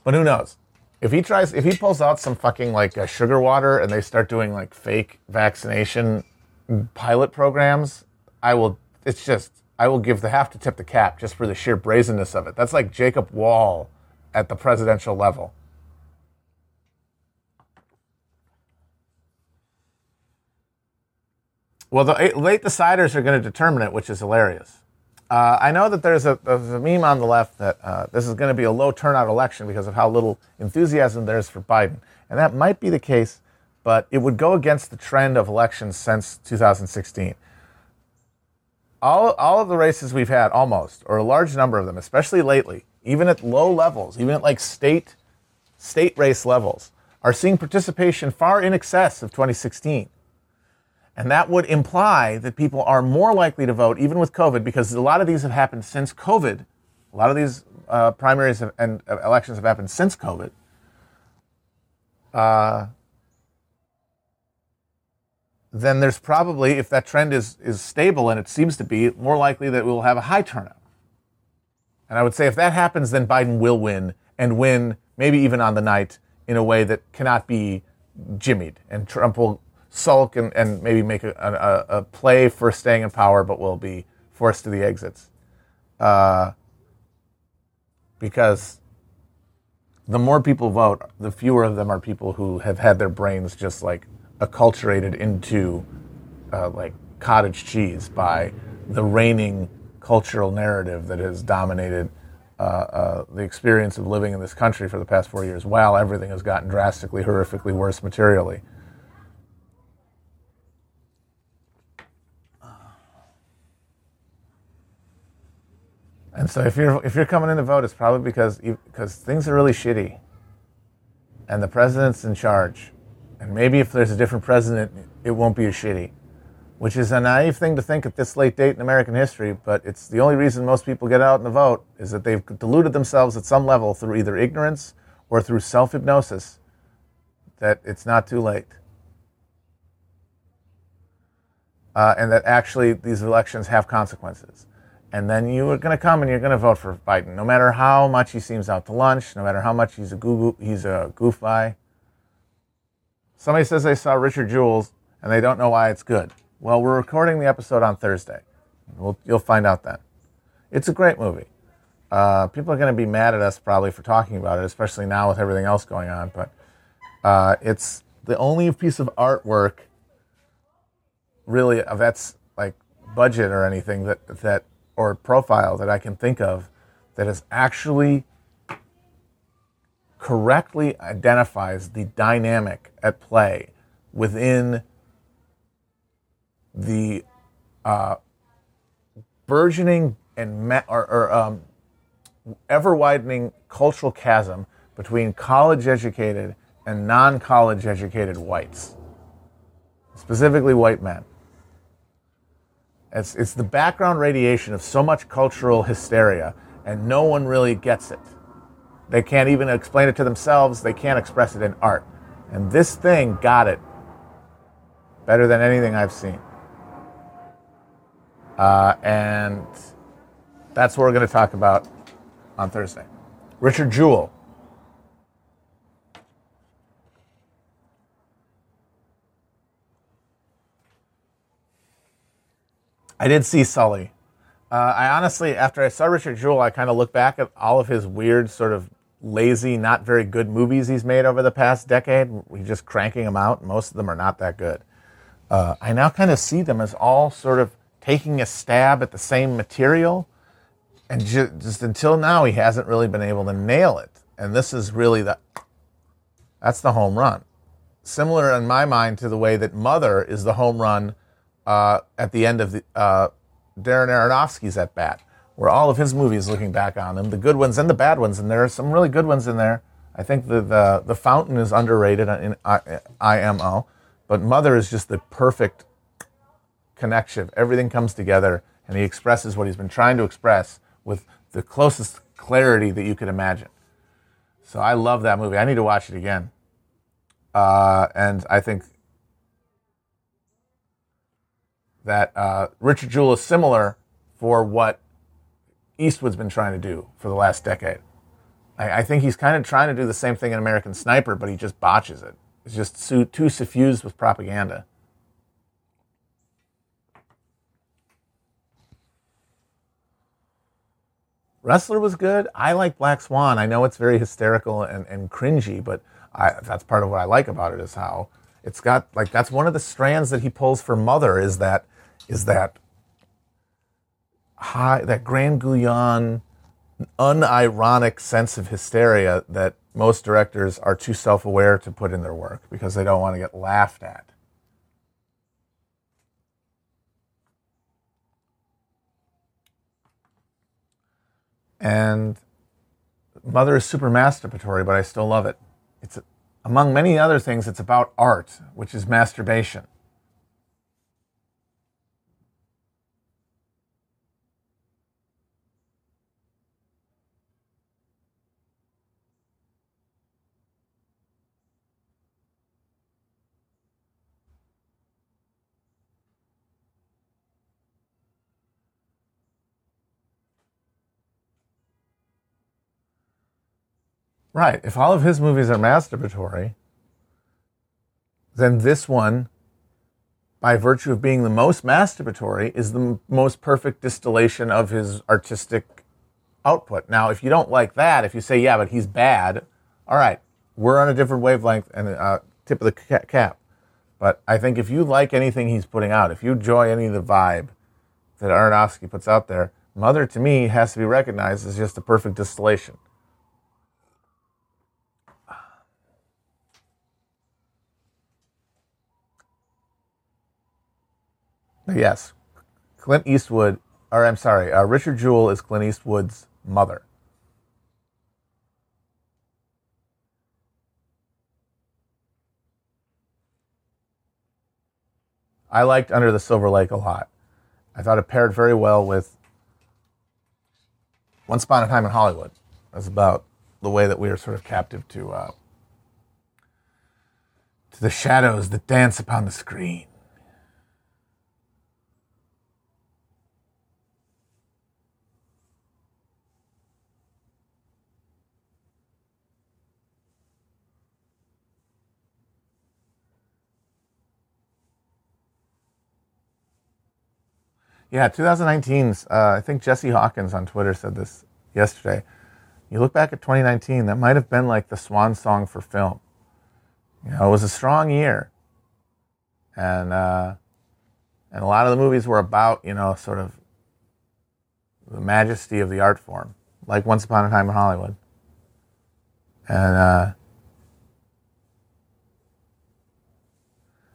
But who knows? If he tries, if he pulls out some fucking like uh, sugar water and they start doing like fake vaccination pilot programs, I will. It's just I will give the half to tip the cap just for the sheer brazenness of it. That's like Jacob Wohl at the presidential level. Well, the late deciders are going to determine it, which is hilarious. Uh, I know that there's a, there's a meme on the left that uh, this is going to be a low turnout election because of how little enthusiasm there is for Biden. And that might be the case, but it would go against the trend of elections since 2016. All, all of the races we've had, almost, or a large number of them, especially lately, even at low levels, even at like state, state race levels, are seeing participation far in excess of 2016. And that would imply that people are more likely to vote even with COVID because a lot of these have happened since COVID. A lot of these uh, primaries have, and uh, elections have happened since COVID. Uh, then there's probably, if that trend is, is stable, and it seems to be, more likely that we'll have a high turnout. And I would say if that happens, then Biden will win and win maybe even on the night in a way that cannot be jimmied. And Trump will sulk and, and maybe make a, a, a, play for staying in power, but will be forced to the exits. Uh, because the more people vote, the fewer of them are people who have had their brains just like acculturated into uh, like cottage cheese by the reigning cultural narrative that has dominated uh, uh, the experience of living in this country for the past four years, while everything has gotten drastically, horrifically worse materially. And so if you're if you're coming in to vote, it's probably because because things are really shitty, and the president's in charge, and maybe if there's a different president, it won't be as shitty, which is a naive thing to think at this late date in American history. But it's the only reason most people get out and vote is that they've deluded themselves at some level through either ignorance or through self hypnosis that it's not too late. Uh, and that actually these elections have consequences and then you are going to come and you're going to vote for Biden, no matter how much he seems out to lunch, no matter how much he's a goo he's a goof by. Somebody says they saw Richard Jewell and they don't know why it's good. Well, we're recording the episode on Thursday. We'll, you'll find out then. It's a great movie. Uh, people are going to be mad at us probably for talking about it, especially now with everything else going on. But uh, it's the only piece of artwork, really, of that's like budget or anything that that or profile that I can think of that is actually correctly identifies the dynamic at play within the uh, burgeoning and me- or, or um, ever widening cultural chasm between college educated and non college educated whites, specifically white men. It's, it's the background radiation of so much cultural hysteria, and no one really gets it. They can't even explain it to themselves, they can't express it in art. And this thing got it better than anything I've seen. Uh, and that's what we're going to talk about on Thursday. Richard Jewell I did see Sully. Uh, I honestly, after I saw Richard Jewell, I kind of look back at all of his weird, sort of lazy, not very good movies he's made over the past decade. He's just cranking them out. Most of them are not that good. Uh, I now kind of see them as all sort of taking a stab at the same material. And ju- just until now, he hasn't really been able to nail it. And this is really the, that's the home run. Similar in my mind to the way that Mother is the home run uh, at the end of the, uh, Darren Aronofsky's at bat, where all of his movies looking back on them, the good ones and the bad ones, and there are some really good ones in there. I think the the, the Fountain is underrated in IMO, but Mother is just the perfect connection. Everything comes together, and he expresses what he's been trying to express with the closest clarity that you could imagine. So I love that movie. I need to watch it again. Uh, and I think that uh, Richard Jewell is similar for what Eastwood's been trying to do for the last decade. I, I think he's kind of trying to do the same thing in American Sniper, but he just botches it. It's just too, too suffused with propaganda. Wrestler was good. I like Black Swan. I know it's very hysterical and, and cringy, but I, that's part of what I like about it is how it's got like that's one of the strands that he pulls for Mother is that is that high that Grand Guignol unironic sense of hysteria that most directors are too self-aware to put in their work because they don't want to get laughed at. And Mother is super masturbatory, but I still love it. It's among many other things, it's about art, which is masturbation. Right. If all of his movies are masturbatory, then this one, by virtue of being the most masturbatory, is the most perfect distillation of his artistic output. Now, if you don't like that, if you say, yeah, but he's bad, all right, we're on a different wavelength and uh, tip of the cap. But I think if you like anything he's putting out, if you enjoy any of the vibe that Aronofsky puts out there, Mother to me has to be recognized as just a perfect distillation. Yes, Clint Eastwood, or I'm sorry, uh, Richard Jewell is Clint Eastwood's mother. I liked Under the Silver Lake a lot. I thought it paired very well with Once Upon a Time in Hollywood. That's about the way that we are sort of captive to uh, to the shadows that dance upon the screen. Yeah, 2019's, uh, I think Jesse Hawkins on Twitter said this yesterday. You look back at 2019, that might have been like the swan song for film. You know, it was a strong year. And, uh, and a lot of the movies were about, you know, sort of the majesty of the art form, like Once Upon a Time in Hollywood. And, uh,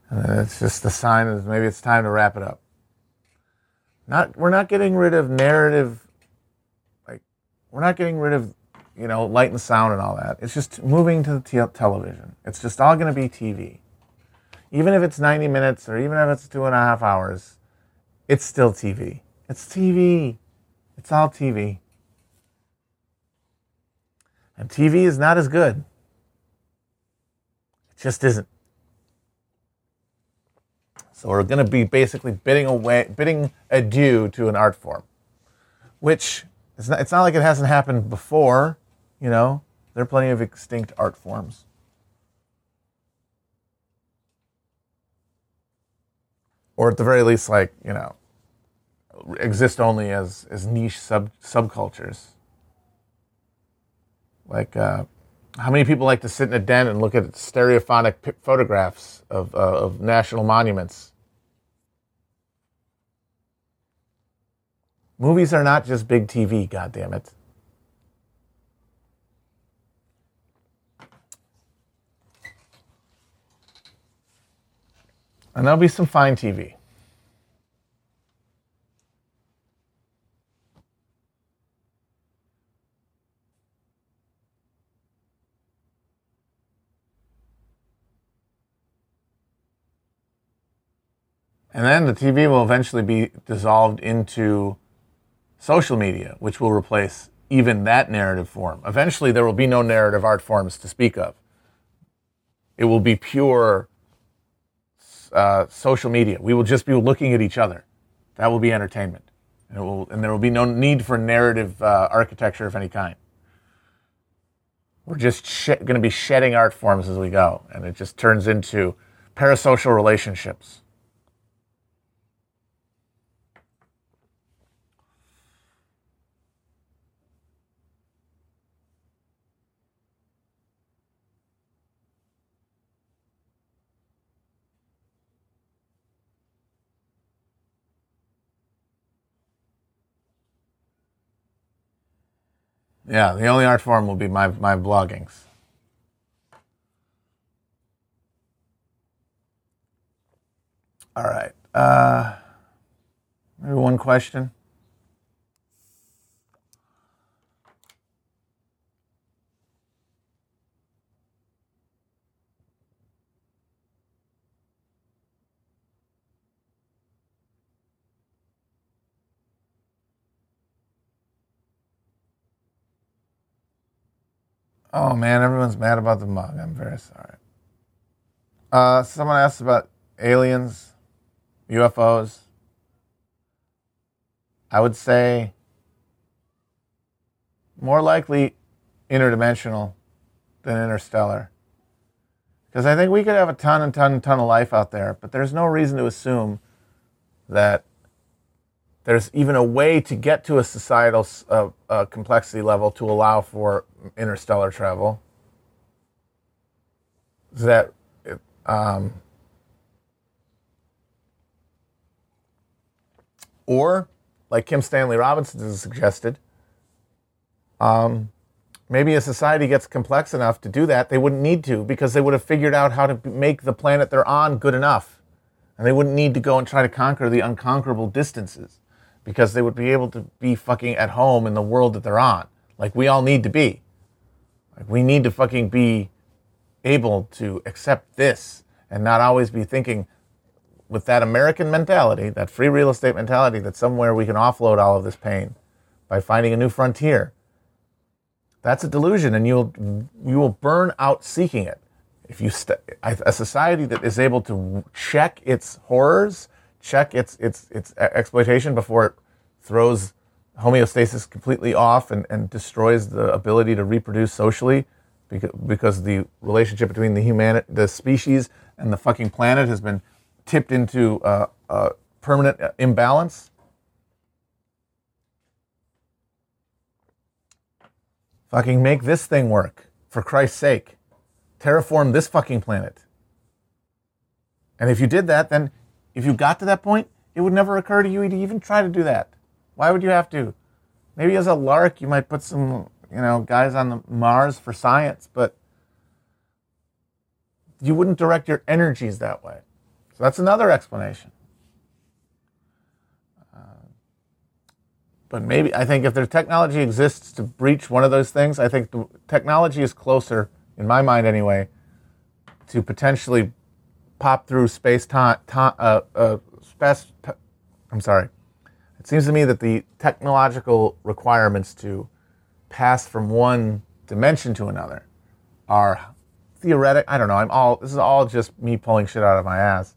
and it's just a sign that maybe it's time to wrap it up. Not we're not getting rid of narrative like we're not getting rid of you know light and sound and all that. It's just moving to the te- television. It's just all going to be TV. Even if it's 90 minutes or even if it's two and a half hours, it's still TV. It's TV. It's all TV. And TV is not as good. It just isn't. So we're going to be basically bidding away, bidding adieu to an art form, which it's not, it's not like it hasn't happened before. You know, there are plenty of extinct art forms. Or at the very least, like you know, exist only as as niche sub subcultures. Like, uh, how many people like to sit in a den and look at stereophonic photographs of uh, of national monuments? Movies are not just big TV, God damn it. And there'll be some fine TV. And then the TV will eventually be dissolved into social media, which will replace even that narrative form. Eventually, there will be no narrative art forms to speak of. It will be pure uh, social media. We will just be looking at each other. That will be entertainment. And, will, and there will be no need for narrative uh, architecture of any kind. We're just sh- going to be shedding art forms as we go, and it just turns into parasocial relationships. Yeah, the only art form will be my my bloggings. All right. Uh, maybe one question. Oh man, everyone's mad about the mug. I'm very sorry. Uh, someone asked about aliens, UFOs. I would say more likely interdimensional than interstellar. Because I think we could have a ton and ton and ton of life out there, but there's no reason to assume that there's even a way to get to a societal uh, uh, complexity level to allow for interstellar travel. That, um, or like Kim Stanley Robinson has suggested, um, maybe a society gets complex enough to do that. They wouldn't need to because they would have figured out how to make the planet they're on good enough. And they wouldn't need to go and try to conquer the unconquerable distances because they would be able to be fucking at home in the world that they're on. Like we all need to be. Like we need to fucking be able to accept this and not always be thinking with that American mentality, that free real estate mentality, that somewhere we can offload all of this pain by finding a new frontier. That's a delusion, and you'll you will burn out seeking it. If you st- a society that is able to check its horrors check its its its exploitation before it throws homeostasis completely off and, and destroys the ability to reproduce socially because, because the relationship between the human the species and the fucking planet has been tipped into uh, a permanent imbalance. Fucking make this thing work for Christ's sake. Terraform this fucking planet. And if you did that, then if you got to that point, it would never occur to you to even try to do that. Why would you have to? Maybe as a lark, you might put some, you know, guys on the Mars for science, but you wouldn't direct your energies that way. So that's another explanation. Uh, but maybe I think if their technology exists to breach one of those things, I think the technology is closer, in my mind anyway, to potentially pop through space time, uh, uh, space. I'm sorry. It seems to me that the technological requirements to pass from one dimension to another are theoretic. I don't know. I'm all. This is all just me pulling shit out of my ass.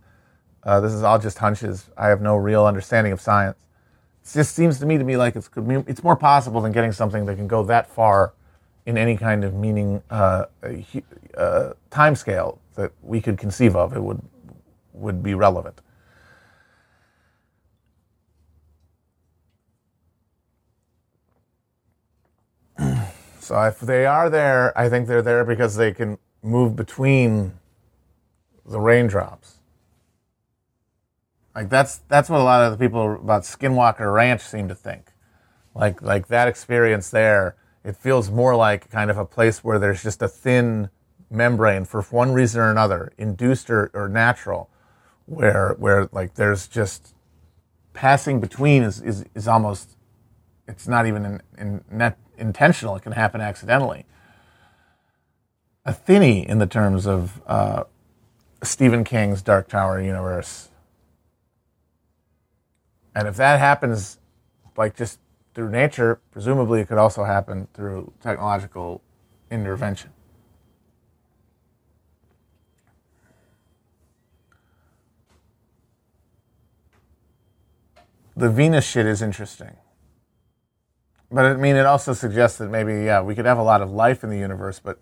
Uh, this is all just hunches. I have no real understanding of science. It just seems to me to be like it's it's more possible than getting something that can go that far in any kind of meaning uh, uh, time scale that we could conceive of, it would would be relevant. so if they are there, I think they're there because they can move between the raindrops. Like that's that's what a lot of the people about Skinwalker Ranch seem to think. Like like that experience there, it feels more like kind of a place where there's just a thin membrane for one reason or another, induced or, or natural, where where like there's just passing between is, is, is almost it's not even in, in net intentional. It can happen accidentally. A thinny in the terms of uh, Stephen King's Dark Tower universe. And if that happens, like just through nature, presumably it could also happen through technological intervention. the Venus shit is interesting. But I mean, it also suggests that maybe, yeah, we could have a lot of life in the universe, but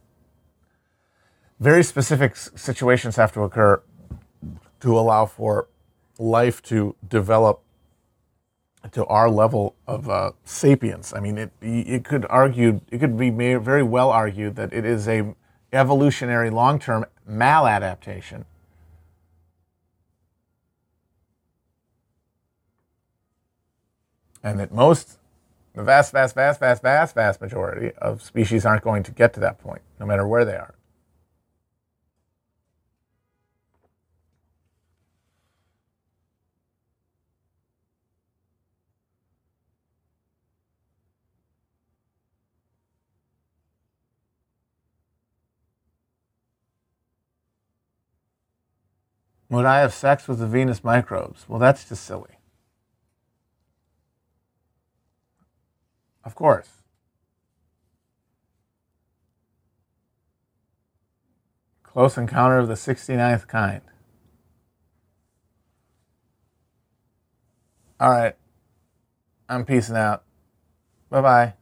very specific situations have to occur to allow for life to develop to our level of uh, sapience. I mean, it, it could argue, it could be very well argued that it is a evolutionary long-term maladaptation and that most The vast, vast, vast, vast, vast, vast majority of species aren't going to get to that point, no matter where they are. Would I have sex with the Venus microbes? Well, that's just silly. Of course. Close encounter of the 69th kind. All right. I'm peacing out. Bye bye.